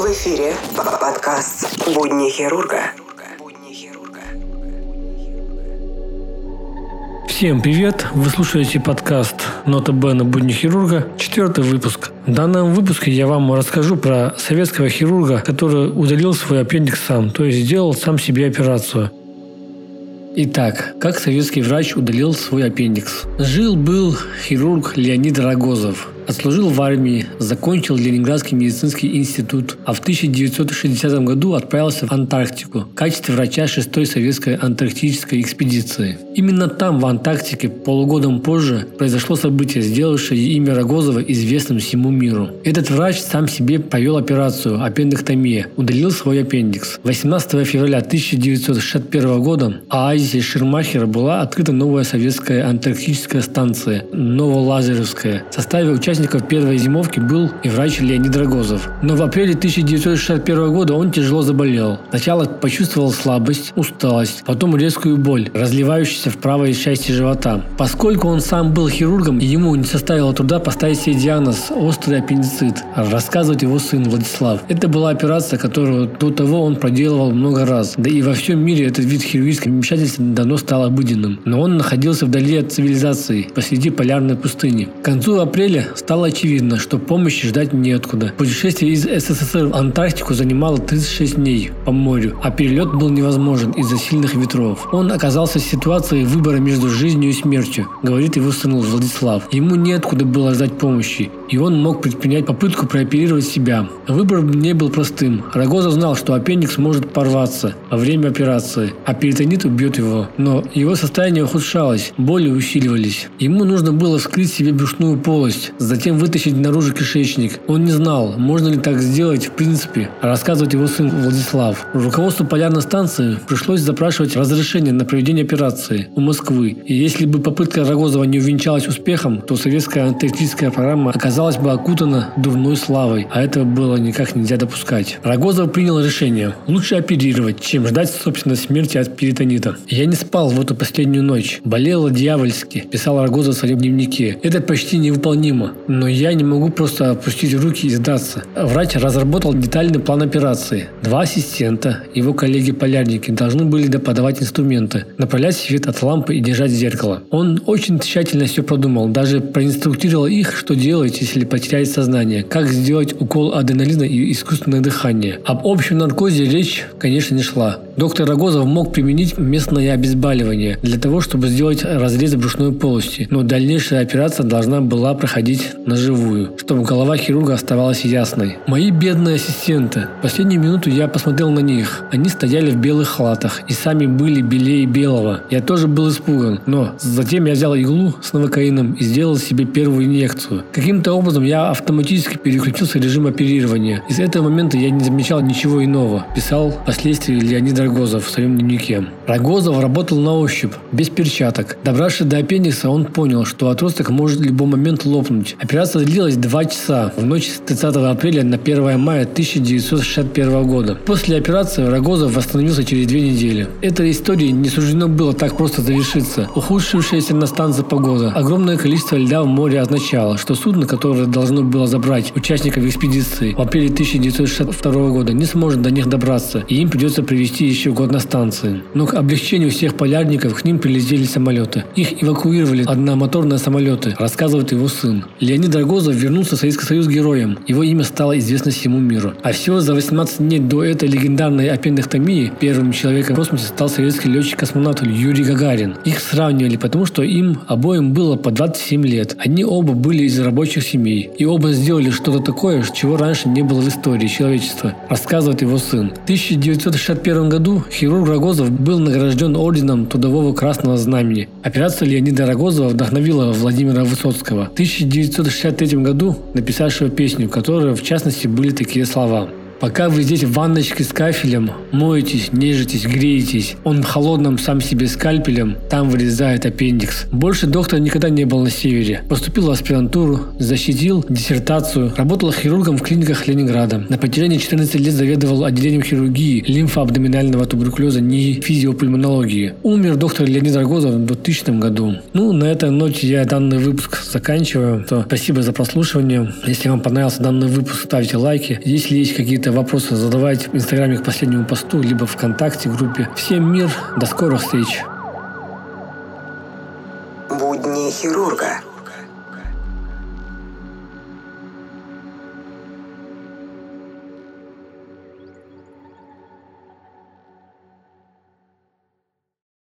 эфире подкаст «Будни хирурга». Всем привет! Вы слушаете подкаст «Нота Бена. Будни хирурга», четвертый выпуск. В данном выпуске я вам расскажу про советского хирурга, который удалил свой аппендикс сам, то есть сделал сам себе операцию. Итак, как советский врач удалил свой аппендикс? Жил-был хирург Леонид Рогозов. Отслужил в армии, закончил Ленинградский медицинский институт, а в 1960 году отправился в Антарктику в качестве врача 6-й советской антарктической экспедиции. Именно там, в Антарктике, полугодом позже, произошло событие, сделавшее имя Рогозова известным всему миру. Этот врач сам себе провел операцию аппендэктомия, удалил свой аппендикс. 18 февраля 1961 года в оазисе Шермахера была открыта новая советская антарктическая станция Новолазеревская в составе участников участников первой зимовки был и врач Леонид Рогозов. Но в апреле 1961 года он тяжело заболел. Сначала почувствовал слабость, усталость, потом резкую боль, разливающуюся в правой части живота. Поскольку он сам был хирургом, ему не составило труда поставить себе диагноз «острый аппендицит», рассказывать его сын Владислав. Это была операция, которую до того он проделывал много раз. Да и во всем мире этот вид хирургического вмешательства давно стал обыденным. Но он находился вдали от цивилизации, посреди полярной пустыни. К концу апреля стало очевидно, что помощи ждать неоткуда. Путешествие из СССР в Антарктику занимало 36 дней по морю, а перелет был невозможен из-за сильных ветров. Он оказался в ситуации выбора между жизнью и смертью, говорит его сын Владислав. Ему неоткуда было ждать помощи, и он мог предпринять попытку прооперировать себя. Выбор не был простым. Рогоза знал, что аппендикс может порваться во время операции, а перитонит убьет его. Но его состояние ухудшалось, боли усиливались. Ему нужно было вскрыть себе брюшную полость, затем вытащить наружу кишечник. Он не знал, можно ли так сделать в принципе, рассказывать его сын Владислав. Руководству полярной станции пришлось запрашивать разрешение на проведение операции у Москвы. И если бы попытка Рогозова не увенчалась успехом, то советская антарктическая программа оказалась бы окутана дурной славой, а этого было никак нельзя допускать. Рогозов принял решение – лучше оперировать, чем ждать, собственно, смерти от перитонита. «Я не спал в эту последнюю ночь. Болела дьявольски», – писал Рогозов в своем дневнике. «Это почти невыполнимо но я не могу просто опустить руки и сдаться. Врач разработал детальный план операции. Два ассистента, его коллеги-полярники, должны были подавать инструменты, направлять свет от лампы и держать зеркало. Он очень тщательно все продумал, даже проинструктировал их, что делать, если потеряет сознание, как сделать укол адреналина и искусственное дыхание. Об общем наркозе речь, конечно, не шла. Доктор Рогозов мог применить местное обезболивание для того, чтобы сделать разрез брюшной полости, но дальнейшая операция должна была проходить на живую, чтобы голова хирурга оставалась ясной. Мои бедные ассистенты. Последнюю минуту я посмотрел на них. Они стояли в белых халатах и сами были белее белого. Я тоже был испуган, но затем я взял иглу с новокаином и сделал себе первую инъекцию. Каким-то образом я автоматически переключился в режим оперирования. И с этого момента я не замечал ничего иного, писал впоследствии Леонид Рогозов в своем дневнике. Рогозов работал на ощупь, без перчаток. Добравшись до аппендикса, он понял, что отросток может в любой момент лопнуть. Операция длилась два часа в ночь с 30 апреля на 1 мая 1961 года. После операции Рогозов восстановился через две недели. Этой истории не суждено было так просто завершиться. Ухудшившаяся на станции погода, огромное количество льда в море означало, что судно, которое должно было забрать участников экспедиции в апреле 1962 года, не сможет до них добраться, и им придется провести еще год на станции. Но к облегчению всех полярников к ним прилетели самолеты. Их эвакуировали одномоторные самолеты, рассказывает его сын. Леонид Рогозов вернулся в Советский Союз героем. Его имя стало известно всему миру. А всего за 18 дней до этой легендарной аппендэктомии первым человеком в космосе стал советский летчик-космонавт Юрий Гагарин. Их сравнивали, потому что им обоим было по 27 лет. Они оба были из рабочих семей. И оба сделали что-то такое, чего раньше не было в истории человечества, рассказывает его сын. В 1961 году хирург Рогозов был награжден орденом Трудового Красного Знамени. Операция Леонида Рогозова вдохновила Владимира Высоцкого. В 19 1963 году написавшего песню, в которой в частности были такие слова – Пока вы здесь в ванночке с кафелем, моетесь, нежитесь, греетесь, он в холодном сам себе скальпелем, там вырезает аппендикс. Больше доктор никогда не был на севере. Поступил в аспирантуру, защитил диссертацию, работал хирургом в клиниках Ленинграда. На протяжении 14 лет заведовал отделением хирургии, лимфоабдоминального туберкулеза, не физиопульмонологии. Умер доктор Леонид Рогозов в 2000 году. Ну, на этой ноте я данный выпуск заканчиваю. То спасибо за прослушивание. Если вам понравился данный выпуск, ставьте лайки. Если есть какие-то вопросы задавайте в Инстаграме к последнему посту, либо ВКонтакте группе. Всем мир, до скорых встреч! Будни хирурга.